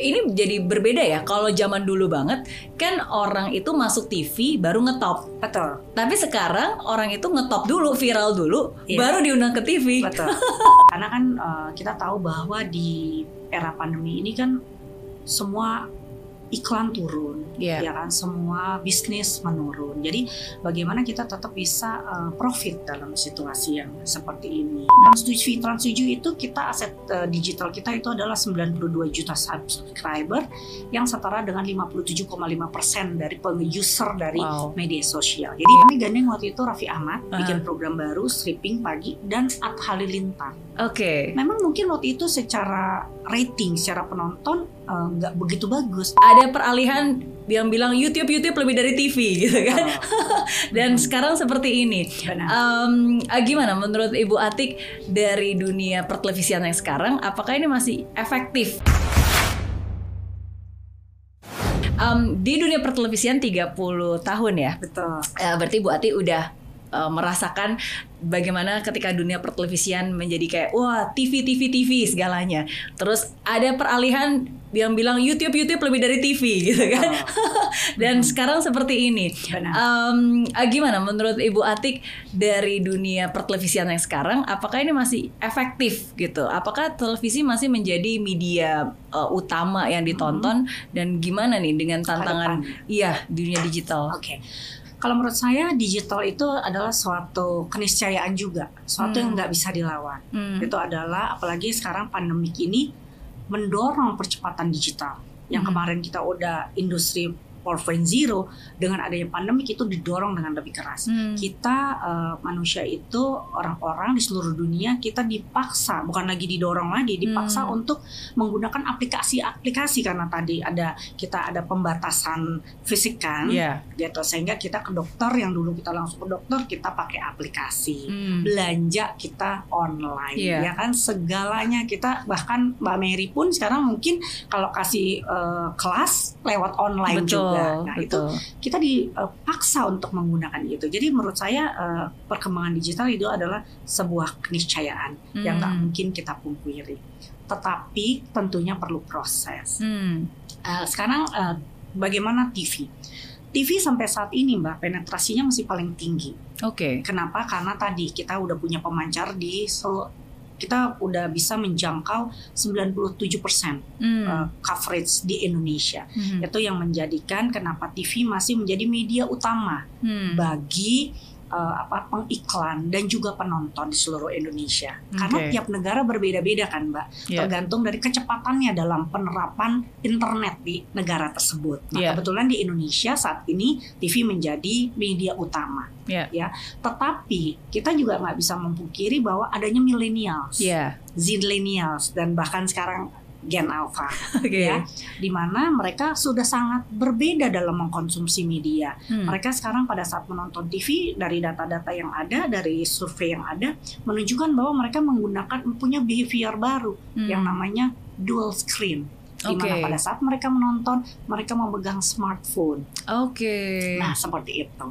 Ini jadi berbeda ya. Kalau zaman dulu banget kan orang itu masuk TV baru ngetop. Betul. Tapi sekarang orang itu ngetop dulu, viral dulu, Iya. baru diundang ke TV. Betul. Karena kan eh, kita tahu bahwa di era pandemi ini kan semua iklan turun, Iya. ya kan semua bisnis menurun. Jadi bagaimana kita tetap bisa eh, profit dalam situasi yang seperti ini. Trans TV Trans 7 itu kita aset eh, digital kita itu adalah 92 juta subscriber yang setara dengan 57,5% dari peng-user dari Wow. media sosial. Jadi kami gandeng waktu itu Raffi Ahmad Ah. bikin program baru stripping pagi dan At Halilintar. Oke. Memang mungkin waktu itu secara rating, secara penonton eh, nggak begitu bagus. Ada peralihan yang bilang YouTube YouTube lebih dari TV gitu kan. Oh, Dan Mhm. sekarang seperti ini. benar. Eh, gimana menurut Ibu Atik dari dunia pertelevisian yang sekarang, apakah ini masih efektif? Em, di dunia pertelevisian 30 tahun ya, Betul. Eh, berarti Bu Ati udah eh, merasakan bagaimana ketika dunia pertelevisian menjadi kayak wah TV TV TV segalanya. Terus ada peralihan yang bilang YouTube YouTube lebih dari TV gitu kan. Dan Mhm. sekarang seperti ini. Benar. Eh, gimana menurut Ibu Atik dari dunia pertelevisian yang sekarang, apakah ini masih efektif gitu? Apakah televisi masih menjadi media eh, utama yang ditonton dan gimana nih dengan tantangan iya dunia digital? Oke. Kalau menurut saya digital itu adalah suatu keniscayaan juga, suatu Hmm. yang nggak bisa dilawan. Hmm. Itu adalah apalagi sekarang pandemik ini mendorong percepatan digital. Yang Hmm. kemarin kita udah industri 4.0 dengan adanya pandemik itu didorong dengan lebih keras. Hmm. Kita eh, manusia itu orang-orang di seluruh dunia kita dipaksa bukan lagi didorong lagi dipaksa Hmm. untuk menggunakan aplikasi-aplikasi karena tadi ada kita ada pembatasan fisik kan Iya. gitu sehingga kita ke dokter yang dulu kita langsung ke dokter kita pakai aplikasi Hmm. belanja kita online Iya. ya kan segalanya kita bahkan Mbak Mary pun sekarang mungkin kalau kasih eh, kelas lewat online betul, juga nah itu betul. kita dipaksa untuk menggunakan itu jadi menurut saya eh, perkembangan digital itu adalah sebuah keniscayaan yang nggak Hmm. mungkin kita pungkiri tetapi tentunya perlu proses Hmm. Eh, sekarang eh, bagaimana TV TV sampai saat ini mbak penetrasinya masih paling tinggi Oke. Kenapa? Karena tadi kita udah punya pemancar di sel- kita udah bisa menjangkau 97% Hmm. uh, coverage di Indonesia. Hmm. Itu yang menjadikan kenapa TV masih menjadi media utama Hmm. bagi uh, apa pengiklan dan juga penonton di seluruh Indonesia. Karena Oke. tiap negara berbeda-beda kan, Mbak. Iya. Tergantung dari kecepatannya dalam penerapan internet di negara tersebut. Nah, Iya. kebetulan di Indonesia saat ini TV menjadi media utama. Iya. Ya, tetapi kita juga nggak bisa memungkiri bahwa adanya millennials, Iya. zillennials dan bahkan sekarang Gen Alpha Oke. ya, di mana mereka sudah sangat berbeda dalam mengkonsumsi media. Hmm. Mereka sekarang pada saat menonton TV dari data-data yang ada, dari survei yang ada, menunjukkan bahwa mereka menggunakan punya behavior baru Hmm. yang namanya dual screen. Di mana Oke. pada saat mereka menonton, mereka memegang smartphone. Oke. Nah, seperti itu.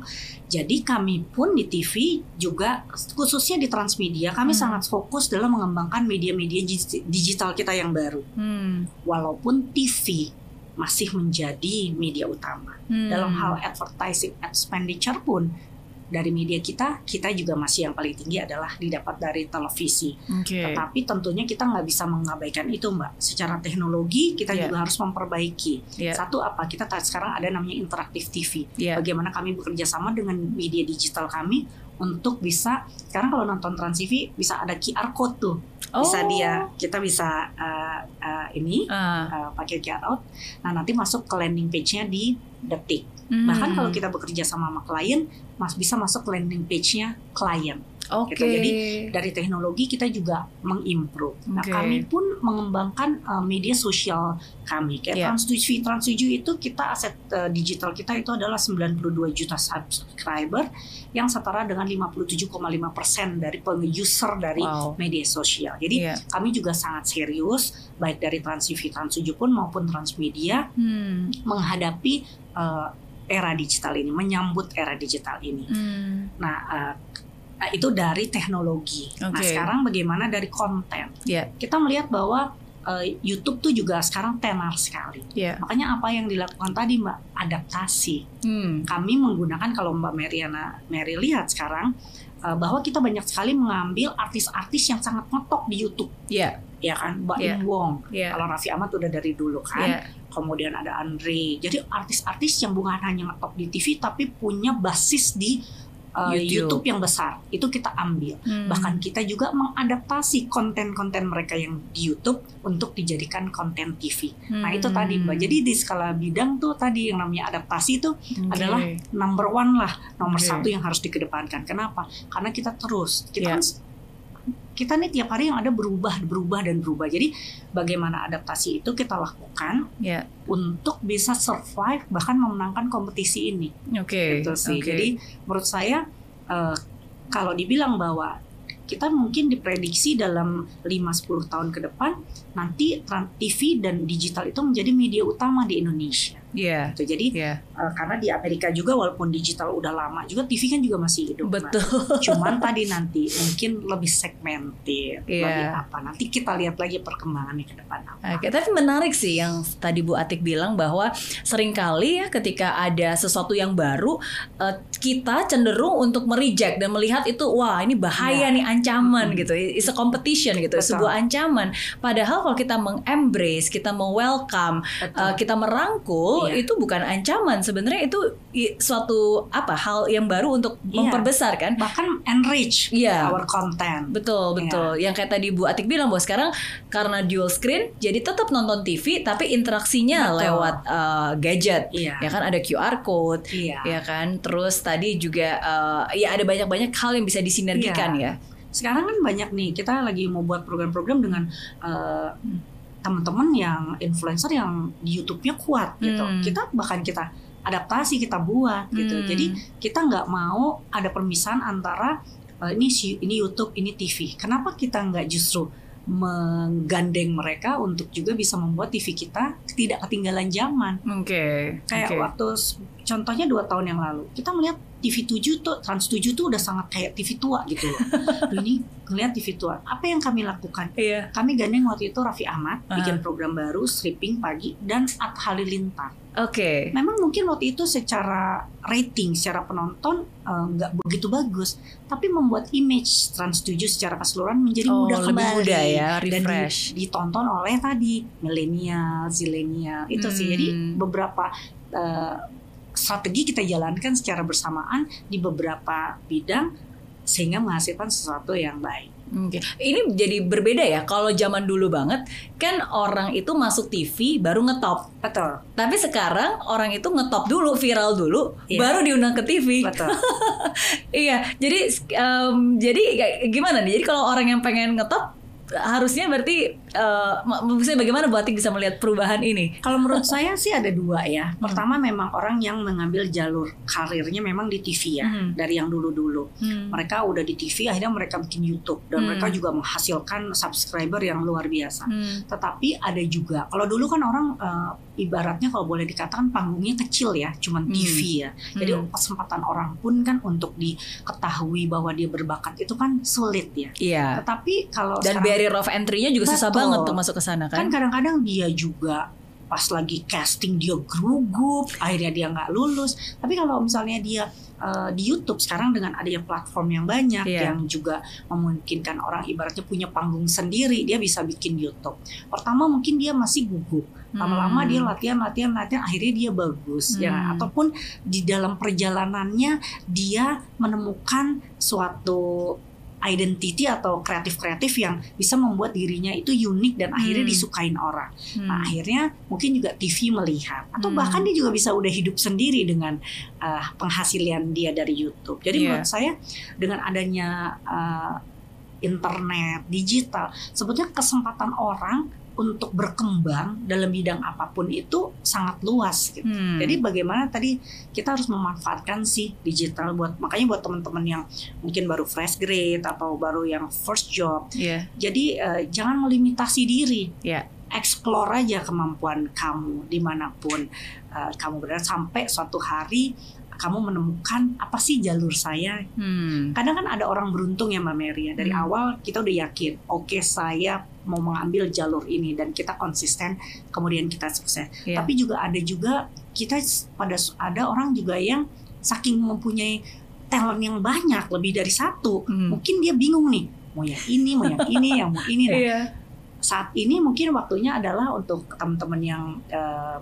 Jadi kami pun di TV juga khususnya di Transmedia kami Hmm. sangat fokus dalam mengembangkan media-media dig- digital kita yang baru. Hmm. Walaupun TV masih menjadi media utama. Hmm. Dalam hal advertising expenditure pun dari media kita, kita juga masih yang paling tinggi adalah didapat dari televisi. Oke. Tetapi tentunya kita nggak bisa mengabaikan itu, Mbak. Secara teknologi kita Iya. juga harus memperbaiki. Iya. Satu apa? Kita ta- sekarang ada namanya interaktif TV. Iya. Bagaimana kami bekerja sama dengan media digital kami untuk bisa sekarang kalau nonton Trans TV bisa ada QR code tuh. Bisa Oh. dia kita bisa uh, uh, ini Ah. uh, pakai QR code. Nah, nanti masuk ke landing page-nya di detik. Hmm. Bahkan kalau kita bekerja sama sama klien, mas bisa masuk ke landing page-nya klien. Oke. gitu. Jadi, Dari teknologi kita juga mengimprove. Nah, Oke. kami pun mengembangkan uh, media sosial kami. Kayak Iya. Trans TV Trans 7 itu kita aset uh, digital kita itu adalah 92 juta subscriber yang setara dengan 57,5% dari peng-user dari Wow. media sosial. Jadi Iya. kami juga sangat serius baik dari Trans TV Trans 7 pun maupun Transmedia Hmm. menghadapi uh, era digital ini, menyambut era digital ini. Hmm. Nah, uh, Nah, itu dari teknologi. Nah, Oke. sekarang bagaimana dari konten? Iya. Kita melihat bahwa eh, YouTube tuh juga sekarang tenar sekali. Iya. Makanya apa yang dilakukan tadi Mbak adaptasi. Hmm. Kami menggunakan kalau Mbak Mariana Mary lihat sekarang eh, bahwa kita banyak sekali mengambil artis-artis yang sangat ngetop di YouTube, Iya. ya kan Mbak. Im Wong. Iya. Kalau Raffi Ahmad udah dari dulu kan. Iya. Kemudian ada Andre. Jadi artis-artis yang bukan hanya ngetop di TV tapi punya basis di uh, YouTube. YouTube. yang besar. Itu kita ambil. Hmm. Bahkan kita juga mengadaptasi konten-konten mereka yang di YouTube untuk dijadikan konten TV. Nah itu tadi Mbak. Hmm. Jadi di skala bidang tuh tadi yang namanya adaptasi itu Oke. adalah number one lah, nomor Oke. satu yang harus dikedepankan. Kenapa? Karena kita terus, kita Iya. kan kita nih tiap hari yang ada berubah, berubah dan berubah. Jadi bagaimana adaptasi itu kita lakukan ya. untuk bisa survive bahkan memenangkan kompetisi ini. Oke. Gitu sih. oke. Jadi menurut saya eh, kalau dibilang bahwa kita mungkin diprediksi dalam 5-10 tahun ke depan nanti TV dan digital itu menjadi media utama di Indonesia. Iya. Gitu. Jadi Iya. eh, karena di Amerika juga walaupun digital udah lama juga TV kan juga masih hidup. Betul. Cuman tadi nanti mungkin lebih segmented, Iya. lebih apa. Nanti kita lihat lagi perkembangannya ke depan apa. Oke, tapi menarik sih yang tadi Bu Atik bilang bahwa sering kali ya ketika ada sesuatu yang baru eh, kita cenderung untuk mereject dan melihat itu wah ini bahaya Iya. nih ancaman Mm-mm. gitu. It's a competition gitu, Betul. sebuah ancaman. Padahal kalau kita mengembrace, kita mau-welcome, Betul. eh, kita merangkul Iya. itu bukan ancaman. Sebenarnya itu suatu apa hal yang baru untuk Iya. memperbesar kan? bahkan enrich Iya. our content. Betul, betul. Yang kayak tadi Bu Atik bilang bahwa sekarang karena dual screen jadi tetap nonton TV tapi interaksinya Betul. lewat uh, gadget. Iya. Ya kan ada QR code, Iya. ya kan. Terus tadi juga uh, ya ada banyak-banyak hal yang bisa disinergikan ya. Sekarang kan banyak nih kita lagi mau buat program-program dengan eh, teman-teman yang influencer yang di YouTube-nya kuat gitu. Hmm. Kita bahkan kita adaptasi kita buat gitu. Hmm. Jadi kita nggak mau ada permisahan antara eh, ini ini YouTube, ini TV. Kenapa kita nggak justru menggandeng mereka untuk juga bisa membuat TV kita tidak ketinggalan zaman? Oke. Kayak oke. waktu contohnya dua tahun yang lalu kita melihat TV 7 tuh Trans 7 tuh udah sangat kayak TV tua gitu loh. Ini ngelihat TV tua. Apa yang kami lakukan? Iya. Kami gandeng waktu itu Raffi Ahmad Ah. bikin program baru stripping pagi dan At Halilintar. Oke. Memang mungkin waktu itu secara rating, secara penonton eh, nggak begitu bagus, tapi membuat image Trans 7 secara keseluruhan menjadi Oh, mudah lebih kembali muda ya, dan di- ditonton oleh tadi milenial, zilenial itu sih. Jadi Hmm. beberapa eh, strategi kita jalankan secara bersamaan di beberapa bidang sehingga menghasilkan sesuatu yang baik. Oke. Ini jadi berbeda ya. Kalau zaman dulu banget kan orang itu masuk TV baru ngetop. Betul, Tapi sekarang orang itu ngetop dulu, viral dulu, Iya. baru diundang ke TV. betul. Iya, jadi em, jadi gimana nih? Jadi kalau orang yang pengen ngetop harusnya berarti mak- maksudnya bagaimana Bu Atik bisa melihat perubahan ini? Kalau menurut saya sih ada dua ya. Hmm. Pertama memang orang yang mengambil jalur karirnya memang di TV ya, Hmm. dari yang dulu-dulu. Mereka udah di TV, akhirnya mereka bikin YouTube dan Hmm. mereka juga menghasilkan subscriber yang luar biasa. Hmm. Tetapi ada juga, kalau dulu kan orang eh, ibaratnya kalau boleh dikatakan panggungnya kecil ya, cuman Hmm. TV ya. Jadi Hmm. kesempatan orang pun kan untuk diketahui bahwa dia berbakat itu kan sulit ya. Iya. Tetapi kalau Dan sekarang- barrier of entry-nya juga susah Betul. Banget tuh masuk ke sana kan kan? kadang-kadang dia juga pas lagi casting dia gerugup akhirnya dia nggak lulus tapi kalau misalnya dia eh, di YouTube sekarang dengan adanya platform yang banyak Iya. yang juga memungkinkan orang ibaratnya punya panggung sendiri dia bisa bikin YouTube pertama mungkin dia masih gugup lama-lama Hmm. dia latihan latihan latihan akhirnya dia bagus ya Hmm. ataupun di dalam perjalanannya dia menemukan suatu identity atau kreatif-kreatif yang bisa membuat dirinya itu unik dan akhirnya Hmm. disukain orang. Hmm. Nah, akhirnya mungkin juga TV melihat atau Hmm. bahkan dia juga bisa udah hidup sendiri dengan uh, penghasilan dia dari YouTube. Jadi Iya. menurut saya dengan adanya uh, internet, digital, sebetulnya kesempatan orang untuk berkembang dalam bidang apa pun itu sangat luas gitu. Hmm. Jadi bagaimana tadi kita harus memanfaatkan si digital buat makanya buat teman-teman yang mungkin baru fresh grade atau baru yang first job. Iya. Jadi eh, jangan melimitasi diri. Iya. Explore aja kemampuan kamu di mana pun eh, kamu berada sampai suatu hari kamu menemukan apa sih jalur saya. Hmm. Kadang kan ada orang beruntung ya Mbak Mary ya. Dari Hmm. awal kita udah yakin, oke saya mau mengambil jalur ini dan kita konsisten, kemudian kita sukses. Iya. Tapi juga ada juga kita pada ada orang juga yang saking mempunyai talent yang banyak lebih dari satu, Hmm. mungkin dia bingung nih mau yang ini, mau yang ini, yang mau ini. Nah, Iya. saat ini mungkin waktunya adalah untuk teman-teman yang eh,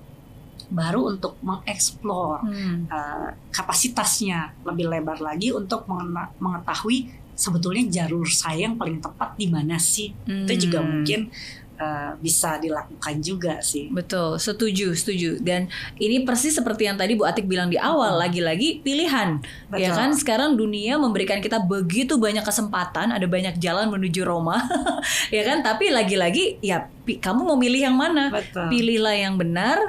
baru untuk mengeksplor Hmm. eh, kapasitasnya lebih lebar lagi untuk mengetahui sebetulnya jalur saya yang paling tepat di mana sih. Itu juga Hmm. mungkin eh, bisa dilakukan juga sih. Betul, setuju, setuju. Dan ini persis seperti yang tadi Bu Atik bilang di awal, Hmm. lagi-lagi pilihan. Ya Betul. kan sekarang dunia memberikan kita begitu banyak kesempatan, ada banyak jalan menuju Roma. ya kan? Tapi lagi-lagi ya kamu mau milih yang mana? Betul. Pilihlah yang benar,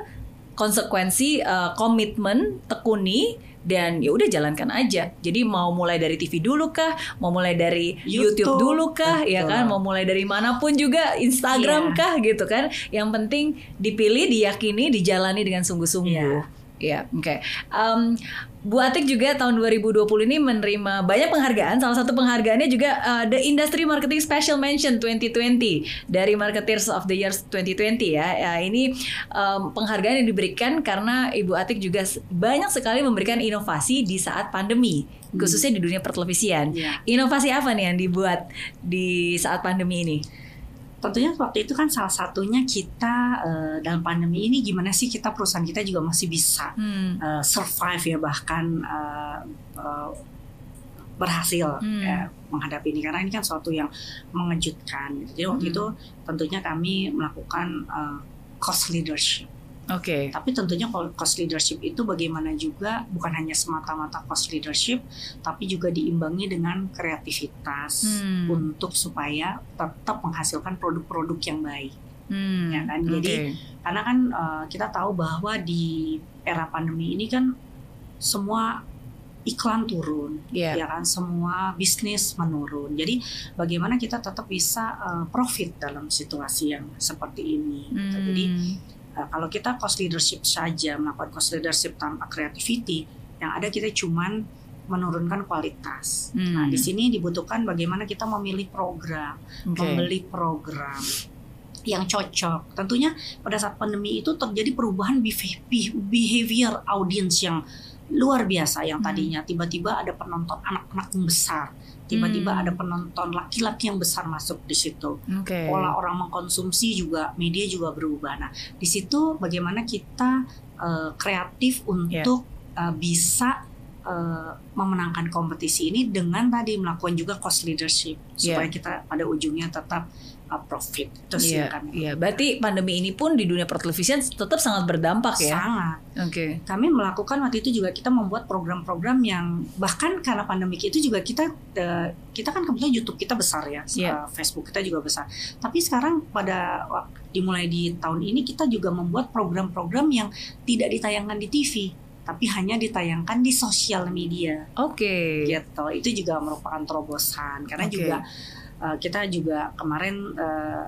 konsekuensi eh, komitmen, tekuni dan ya udah jalankan aja. Jadi mau mulai dari TV dulu kah, mau mulai dari YouTube, YouTube, dulu kah, ya betul. kan? Mau mulai dari mana pun juga Instagram Iya. kah gitu kan. Yang penting dipilih, diyakini, dijalani dengan sungguh-sungguh. Ya, oke. Em, Bu Atik juga tahun 2020 ini menerima banyak penghargaan. Salah satu penghargaannya juga uh, The Industry Marketing Special Mention 2020 dari Marketers of the Year 2020 ya. Ya, ini em, penghargaan yang diberikan karena Ibu Atik juga banyak sekali memberikan inovasi di saat pandemi, Hmm. khususnya di dunia pertelevisian. Ya. Inovasi apa nih yang dibuat di saat pandemi ini? Tentunya waktu itu kan salah satunya kita eh, dalam pandemi ini gimana sih kita perusahaan kita juga masih bisa Hmm. eh, survive ya bahkan eh, eh, berhasil Hmm. ya, menghadapi ini karena ini kan suatu yang mengejutkan. Jadi waktu Hmm. itu tentunya kami melakukan eh, cost leadership. Oke. Tapi tentunya kalau cost leadership itu bagaimana juga bukan hanya semata-mata cost leadership, tapi juga diimbangi dengan kreativitas Hmm. untuk supaya tetap menghasilkan produk-produk yang baik. Hmm. Ya kan? Jadi. Karena kan eh, kita tahu bahwa di era pandemi ini kan semua iklan turun, Iya. ya kan semua bisnis menurun. Jadi bagaimana kita tetap bisa eh, profit dalam situasi yang seperti ini. gitu. Hmm. Jadi Uh, kalau kita cost leadership saja melakukan cost leadership tanpa creativity, yang ada kita cuman menurunkan kualitas. Hmm. Nah, di sini dibutuhkan bagaimana kita memilih program, Oke. membeli program yang cocok. Tentunya pada saat pandemi itu terjadi perubahan behav- behavior audience yang luar biasa yang Hmm. tadinya tiba-tiba ada penonton anak-anak yang besar, tiba-tiba Hmm. ada penonton laki-laki yang besar masuk di situ Oke. pola orang mengkonsumsi juga media juga berubah. Nah, di situ bagaimana kita eh, kreatif untuk eh, bisa eh, memenangkan kompetisi ini dengan tadi melakukan juga cost leadership supaya kita pada ujungnya tetap eh, profit. Itu sih Iya, yang kami iya. lakukan. Berarti pandemi ini pun di dunia pertelevisian tetap sangat berdampak ya. sangat. Oke. Kami melakukan waktu itu juga kita membuat program-program yang bahkan karena pandemi itu juga kita eh, kita kan kebetulan YouTube kita besar ya, Iya. eh, Facebook kita juga besar. Tapi sekarang pada dimulai di tahun ini kita juga membuat program-program yang tidak ditayangkan di TV, tapi hanya ditayangkan di sosial media Oke. gitu. Itu juga merupakan terobosan karena Oke. juga eh, kita juga kemarin eh,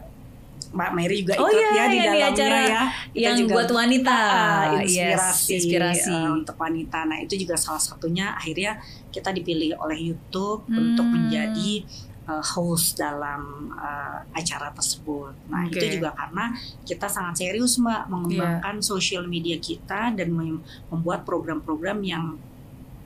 Mbak Mary juga Oh ikut iya, ya di di dalamnya acara ya. Kita Yang juga buat wanita. Ah, Yes, inspirasi, inspirasi. eh, untuk wanita. Nah itu juga salah satunya akhirnya kita dipilih oleh YouTube Hmm. untuk menjadi eh, host dalam eh, acara tersebut. Nah Oke. itu juga karena kita sangat serius mbak mengembangkan Iya. sosial media kita dan mem- membuat program-program yang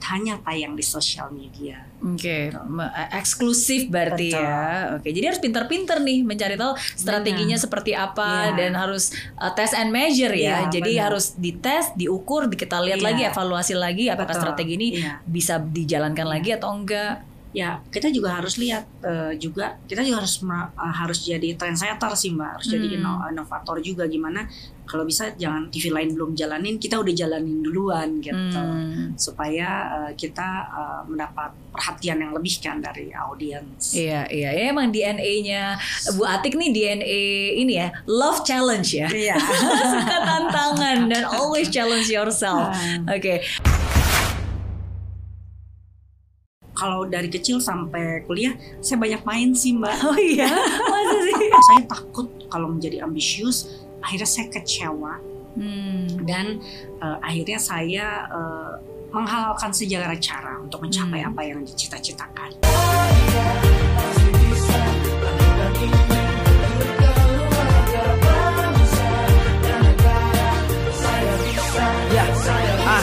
hanya tayang di sosial media. Oke, Me- eksklusif berarti Betul. ya. Oke, jadi harus pintar-pintar nih mencari tahu strateginya seperti apa Iya. dan harus uh, test and measure ya. Iya, jadi benar. harus dites, diukur, di- kita lihat Iya. lagi, evaluasi lagi apakah Betul. strategi ini Iya. bisa dijalankan Iya. lagi atau enggak. Ya kita juga harus lihat eh, juga kita juga harus eh, harus jadi trendsetter sih mbak harus jadi Hmm. ino- inovator juga gimana kalau bisa jangan TV lain belum jalanin kita udah jalanin duluan gitu Hmm. supaya eh, kita eh, mendapat perhatian yang lebih kan dari audiens Iya, iya, ya, emang DNA-nya Bu Atik nih DNA ini ya, love challenge ya. Iya. Suka tantangan dan always challenge yourself. Ah. Oke. Kalau dari kecil sampai kuliah saya banyak main sih mbak Oh iya, masa sih? saya takut kalau menjadi ambisius akhirnya saya kecewa Hmm. dan eh, akhirnya saya eh, menghalalkan segala cara untuk mencapai apa yang dicita-citakan. Ya, ah,